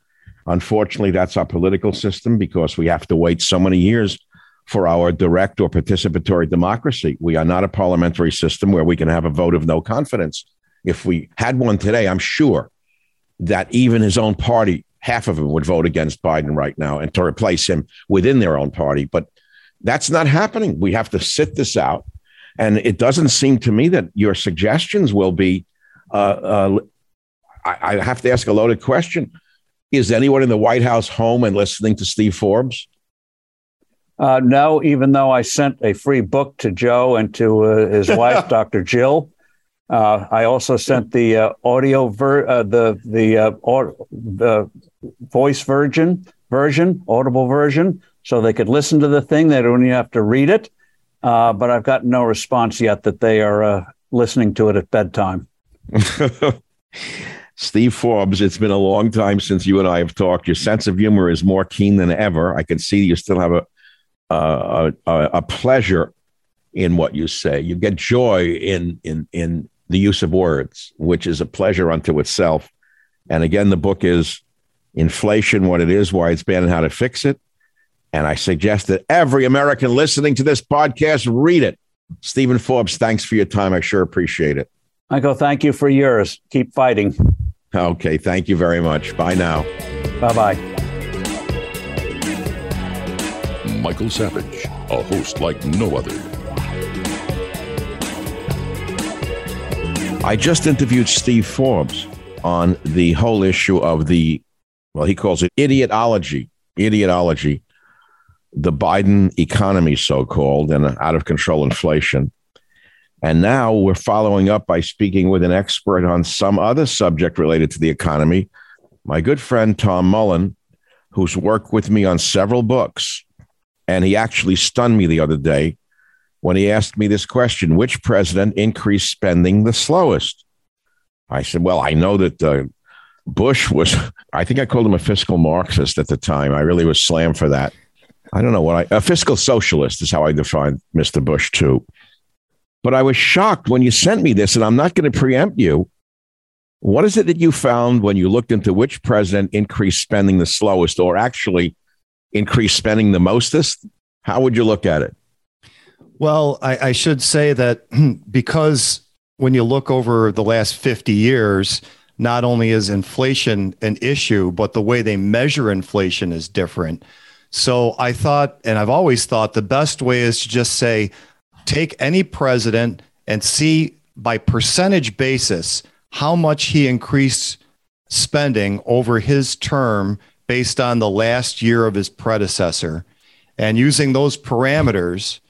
Unfortunately, that's our political system because we have to wait so many years for our direct or participatory democracy. We are not a parliamentary system where we can have a vote of no confidence. If we had one today, I'm sure that even his own party, half of them would vote against Biden right now and to replace him within their own party. But that's not happening. We have to sit this out. And it doesn't seem to me that your suggestions will be. Uh, uh, I, I have to ask a loaded question. Is anyone in the White House home and listening to Steve Forbes? Uh, no, even though I sent a free book to Joe and to uh, his wife, Dr. Jill. Uh, I also sent the uh, audio ver- uh, the the uh, the voice version version audible version, so they could listen to the thing. They don't even have to read it. but I've got no response yet that they are listening to it at bedtime. Steve Forbes, it's been a long time since you and I have talked. Your sense of humor is more keen than ever. I can see you still have a a, a, pleasure in what you say. You get joy in in in the use of words, which is a pleasure unto itself. And again, the book is Inflation: What It Is, Why It's Bad, and How to Fix It. And I suggest that every American listening to this podcast read it. Stephen Forbes, thanks for your time. I sure appreciate it. Michael, thank you for yours. Keep fighting. Okay, thank you very much. Bye now. Bye bye. Michael Savage, a host like no other. I just interviewed Steve Forbes on the whole issue of the, well, he calls it idiotology, idiotology, the Biden economy, so called, and out of control inflation. And now we're following up by speaking with an expert on some other subject related to the economy, my good friend Tom Mullen, who's worked with me on several books. And he actually stunned me the other day when he asked me this question Which president increased spending the slowest? I said, Well, I know that uh, Bush was, I think I called him a fiscal Marxist at the time. I really was slammed for that. I don't know what I, a fiscal socialist is how I define Mr. Bush, too. But I was shocked when you sent me this, and I'm not going to preempt you. What is it that you found when you looked into which president increased spending the slowest or actually increased spending the mostest? How would you look at it? Well, I, I should say that because when you look over the last 50 years, not only is inflation an issue, but the way they measure inflation is different. So I thought, and I've always thought, the best way is to just say, take any president and see by percentage basis how much he increased spending over his term based on the last year of his predecessor. And using those parameters,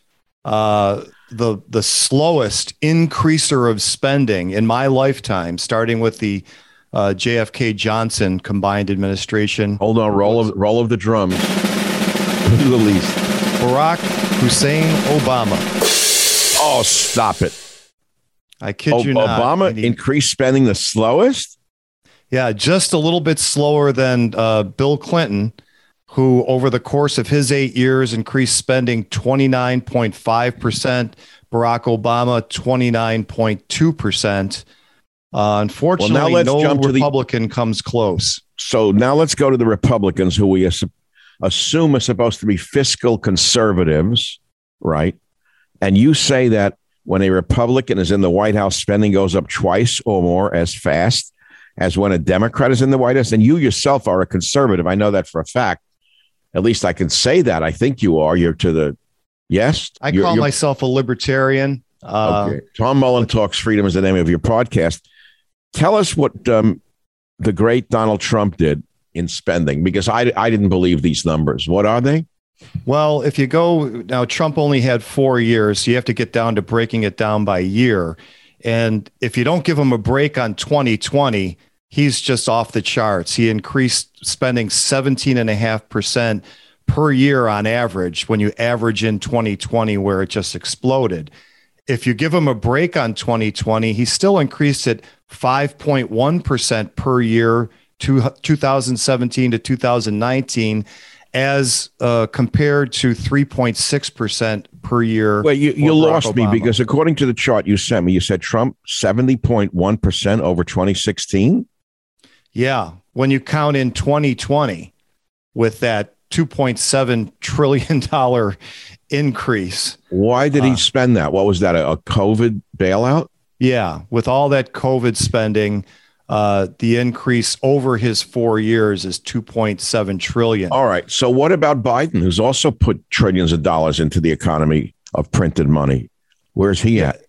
uh, the the slowest increaser of spending in my lifetime, starting with the uh, JFK Johnson combined administration. Hold on, roll of roll of the drums. the least. Barack Hussein Obama. Oh, stop it. I kid you not. Obama he, increased spending the slowest? Yeah, just a little bit slower than uh, Bill Clinton, who over the course of his eight years increased spending 29.5%, Barack Obama 29.2%. Uh, unfortunately, well, now let's no jump to Republican the, comes close. So now let's go to the Republicans, who we assume are supposed to be fiscal conservatives, right? And you say that when a Republican is in the White House, spending goes up twice or more as fast as when a Democrat is in the White House. And you yourself are a conservative. I know that for a fact. At least I can say that. I think you are. You're to the yes. I you're, call you're, myself a libertarian. Uh, okay. Tom Mullen Talks Freedom is the name of your podcast. Tell us what um, the great Donald Trump did in spending because I, I didn't believe these numbers. What are they? Well, if you go now, Trump only had four years. So you have to get down to breaking it down by year. And if you don't give him a break on 2020, he's just off the charts. He increased spending 17.5% per year on average when you average in 2020, where it just exploded. If you give him a break on 2020, he still increased it 5.1% per year to 2017 to 2019 as uh, compared to 3.6% per year. Well, you, you lost Obama. me because according to the chart you sent me, you said Trump 70.1% over 2016. Yeah. When you count in 2020 with that $2.7 trillion increase. Why did he uh, spend that? What was that? A, a COVID bailout? Yeah. With all that COVID spending, uh, the increase over his four years is 2.7 trillion. All right. So what about Biden, who's also put trillions of dollars into the economy of printed money? Where's he at?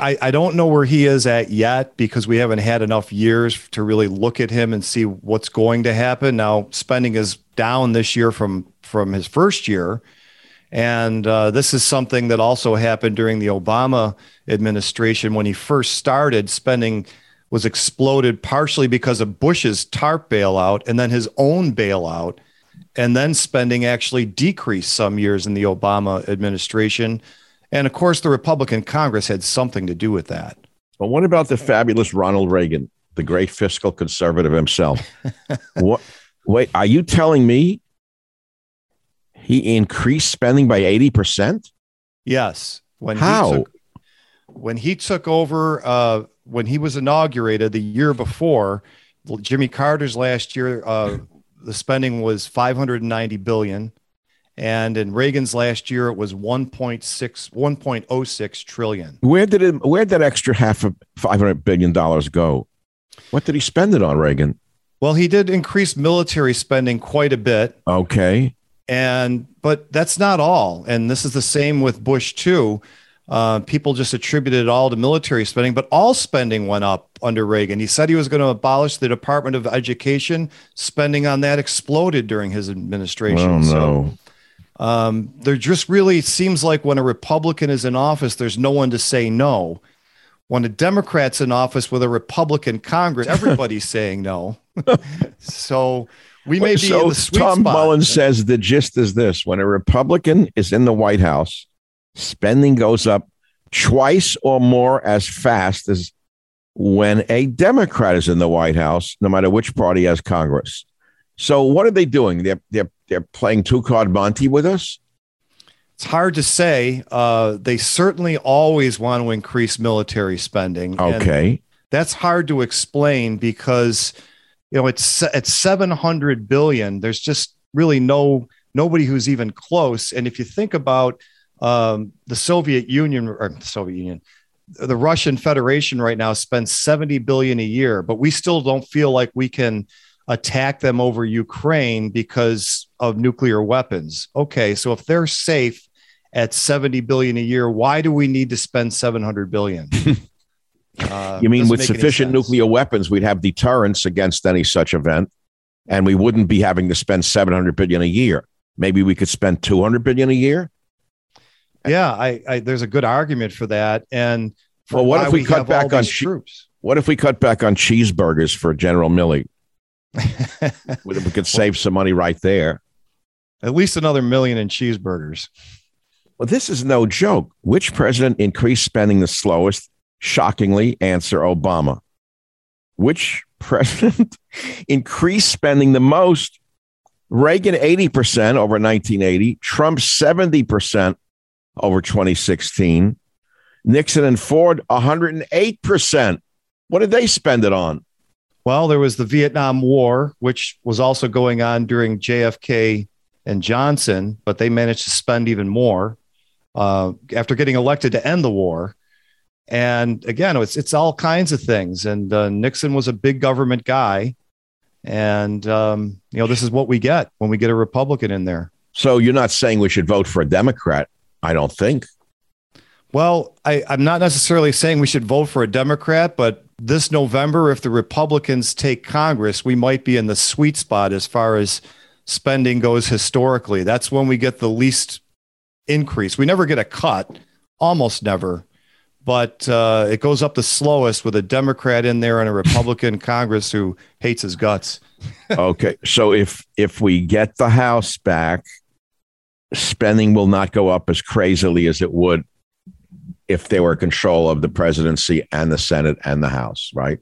I, I don't know where he is at yet because we haven't had enough years to really look at him and see what's going to happen. Now spending is down this year from from his first year, and uh, this is something that also happened during the Obama administration when he first started spending was exploded partially because of Bush's TARP bailout and then his own bailout. And then spending actually decreased some years in the Obama administration. And of course, the Republican Congress had something to do with that. But what about the fabulous Ronald Reagan, the great fiscal conservative himself? what? Wait, are you telling me he increased spending by 80%? Yes. When How? He took, when he took over, uh, when he was inaugurated the year before, Jimmy Carter's last year, uh, the spending was 590 billion, and in Reagan's last year it was 1.6 1.06 trillion. Where did it? Where did that extra half of 500 billion dollars go? What did he spend it on, Reagan? Well, he did increase military spending quite a bit. Okay. And but that's not all. And this is the same with Bush too. Uh, people just attributed it all to military spending, but all spending went up under Reagan. He said he was going to abolish the Department of Education. Spending on that exploded during his administration. Oh, no. So, um, there just really seems like when a Republican is in office, there's no one to say no. When a Democrat's in office with a Republican Congress, everybody's saying no. so we may be so in the sweet Tom spot. Mullen says the gist is this: when a Republican is in the White House, spending goes up twice or more as fast as when a Democrat is in the White House, no matter which party has Congress. So what are they doing? They're they're they're playing two card Monty with us. It's hard to say. Uh, they certainly always want to increase military spending. and Okay. that's hard to explain because you know it's at 700 billion. There's just really no nobody who's even close. And if you think about um, the Soviet Union or the Soviet Union, the Russian Federation right now spends 70 billion a year, but we still don't feel like we can attack them over Ukraine because of nuclear weapons. Okay, so if they're safe at 70 billion a year, why do we need to spend 700 billion? Uh, You mean with sufficient nuclear weapons, we'd have deterrence against any such event, and we wouldn't be having to spend seven hundred billion a year. Maybe we could spend two hundred billion a year. Yeah, I, I there's a good argument for that. And for Well, what if we cut back on che- troops? What if we cut back on cheeseburgers for General Milley? we we could save some money right there. At least another million in cheeseburgers. Well, this is no joke. Which president increased spending the slowest? Shockingly, answer Obama. Which president increased spending the most? Reagan 80% over 1980, Trump 70% over 2016, Nixon and Ford 108%. What did they spend it on? Well, there was the Vietnam War, which was also going on during JFK and Johnson, but they managed to spend even more uh, after getting elected to end the war. And again, it's it's all kinds of things. And uh, Nixon was a big government guy, and um, you know this is what we get when we get a Republican in there. So you're not saying we should vote for a Democrat? I don't think. Well, I, I'm not necessarily saying we should vote for a Democrat, but this November, if the Republicans take Congress, we might be in the sweet spot as far as spending goes historically. That's when we get the least increase. We never get a cut, almost never, but uh, it goes up the slowest with a Democrat in there and a Republican Congress who hates his guts. okay so if if we get the house back spending will not go up as crazily as it would if they were in control of the presidency and the senate and the house right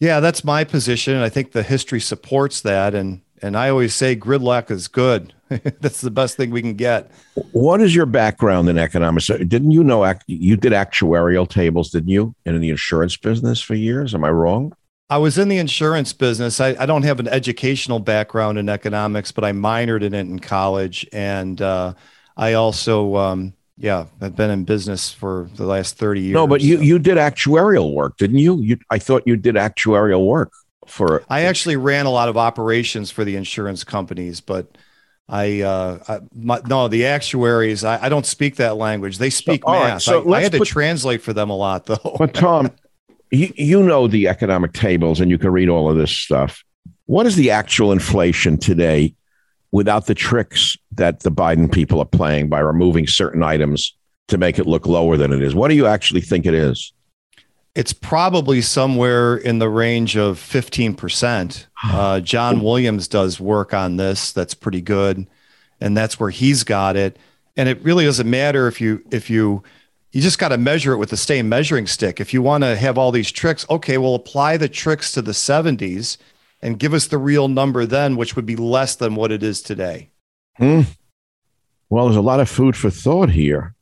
Yeah, that's my position. and I think the history supports that. And and I always say gridlock is good. that's the best thing we can get. what is your background in economics uh, didn't you know act- you did actuarial tables didn't you in the insurance business for years am i wrong I was in the insurance business. I, I don't have an educational background in economics, but I minored in it in college. And uh, I also, um, yeah, I've been in business for the last 30 years. no but you you did actuarial work didn't you you i thought you did actuarial work for I actually ran a lot of operations for the insurance companies, but I, uh, I my, no, the actuaries, I, I don't speak that language. They speak right, math. so I, I had to put- translate for them a lot, though. But Tom, you, you know the economic tables and you can read all of this stuff. What is the actual inflation today without the tricks that the Biden people are playing by removing certain items to make it look lower than it is? What do you actually think it is? It's probably somewhere in the range of 15%. Uh, John Williams does work on this. That's pretty good. And that's where he's got it. And it really doesn't matter if you, if you, you just got to measure it with the same measuring stick. If you want to have all these tricks, okay, well, apply the tricks to the 70s and give us the real number then, which would be less than what it is today. Hmm. Well, there's a lot of food for thought here.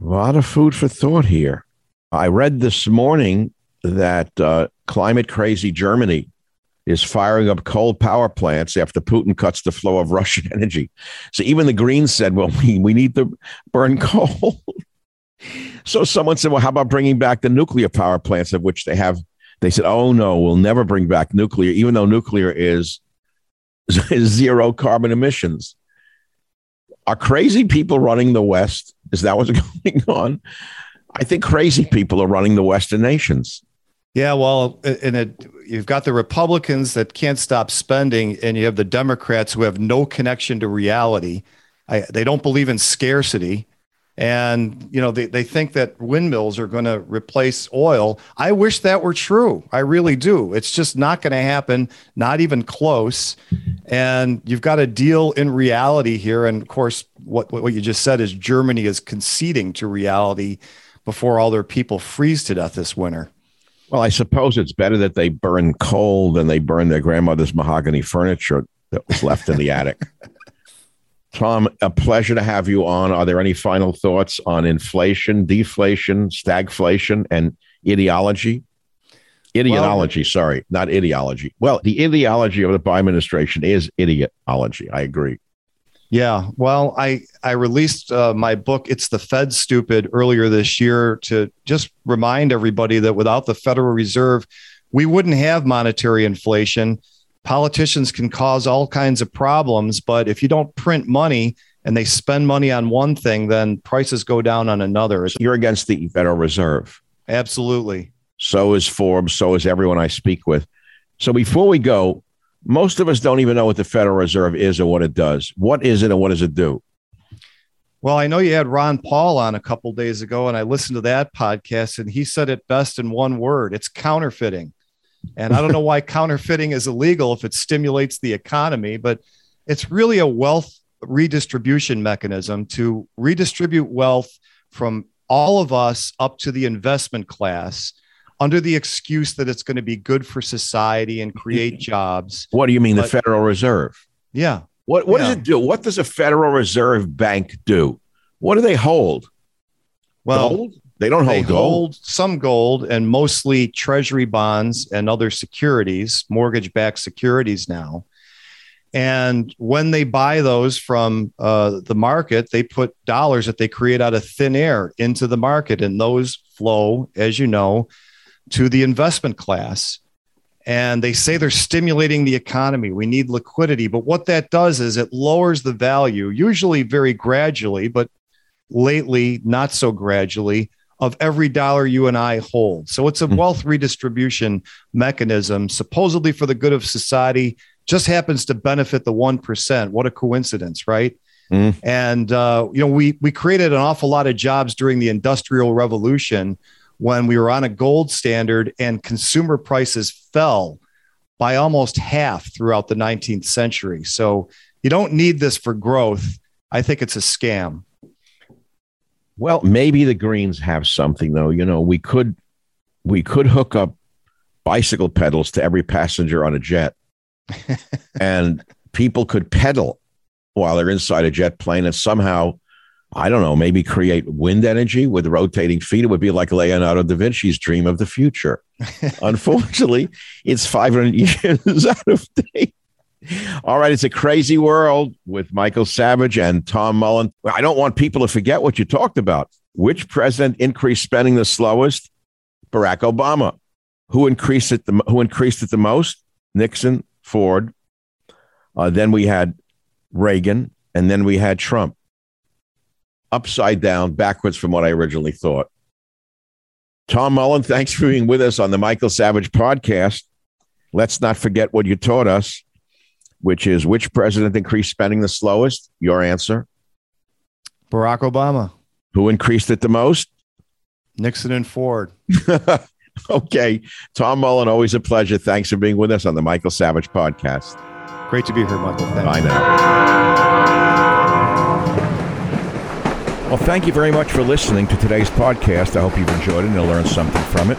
A lot of food for thought here. I read this morning that uh, climate crazy Germany is firing up coal power plants after Putin cuts the flow of Russian energy. So even the Greens said, well, we, we need to burn coal. so someone said, well, how about bringing back the nuclear power plants of which they have? They said, oh, no, we'll never bring back nuclear, even though nuclear is, is zero carbon emissions. Are crazy people running the West? Is that what's going on? I think crazy people are running the Western nations. Yeah, well, you've got the Republicans that can't stop spending, and you have the Democrats who have no connection to reality. I, they don't believe in scarcity and you know they, they think that windmills are going to replace oil. I wish that were true. I really do. It's just not going to happen not even close. And you've got to deal in reality here. And of course what, what you just said is germany is conceding to reality before all their people freeze to death this winter. Well i suppose it's better that they burn coal than they burn their grandmother's mahogany furniture that was left in the attic Tom, a pleasure to have you on. Are there any final thoughts on inflation, deflation, stagflation, and ideology? Ideology, well, sorry, not ideology. Well, the ideology of the Biden administration is ideology. I agree. Yeah, well, I I released uh, my book "It's the Fed Stupid" earlier this year to just remind everybody that without the Federal Reserve, we wouldn't have monetary inflation politicians can cause all kinds of problems, but if you don't print money and they spend money on one thing, then prices go down on another. So You're against the Federal Reserve. Absolutely. So is Forbes. So is everyone I speak with. So before we go, most of us don't even know what the Federal Reserve is or what it does. What is it and what does it do? Well, I know you had Ron Paul on a couple days ago, and I listened to that podcast, and he said it best in one word it's counterfeiting. And I don't know why counterfeiting is illegal if it stimulates the economy, but it's really a wealth redistribution mechanism to redistribute wealth from all of us up to the investment class under the excuse that it's going to be good for society and create jobs. What do you mean, but, the Federal Reserve? Yeah. What, what yeah. does it do? What does a Federal Reserve Bank do? What do they hold? Well, Gold? They don't hold they gold. Hold some gold and mostly treasury bonds and other securities, mortgage backed securities now. And when they buy those from uh, the market, they put dollars that they create out of thin air into the market. And those flow, as you know, to the investment class. And they say they're stimulating the economy. We need liquidity. But what that does is it lowers the value, usually very gradually, but lately not so gradually, of every dollar you and I hold. So it's a hmm. wealth redistribution mechanism, supposedly for the good of society, just happens to benefit the 1%. What a coincidence, right? Mm. And, uh, you know, we, we created an awful lot of jobs during the Industrial Revolution when we were on a gold standard and consumer prices fell by almost half throughout the 19th century. So you don't need this for growth. I think it's a scam. Well, maybe the Greens have something though. You know, we could we could hook up bicycle pedals to every passenger on a jet, and people could pedal while they're inside a jet plane, and somehow, I don't know, maybe create wind energy with rotating feet. It would be like Leonardo da Vinci's dream of the future. Unfortunately, it's 500 years out of date. All right, it's a crazy world with Michael Savage and Tom Mullen. I don't want people to forget what you talked about. Which president increased spending the slowest? Barack Obama. Who increased it the who increased it the most? Nixon, Ford. Uh, then we had Reagan, and then we had Trump. Upside down, backwards from what I originally thought. Tom Mullen, thanks for being with us on the Michael Savage podcast. Let's not forget what you taught us which is which president increased spending the slowest? Your answer? Barack Obama. Who increased it the most? Nixon and Ford. okay. Tom Mullen, always a pleasure. Thanks for being with us on the Michael Savage podcast. Great to be here, Michael. Thanks. Bye now. Well, thank you very much for listening to today's podcast. I hope you've enjoyed it and you learned something from it.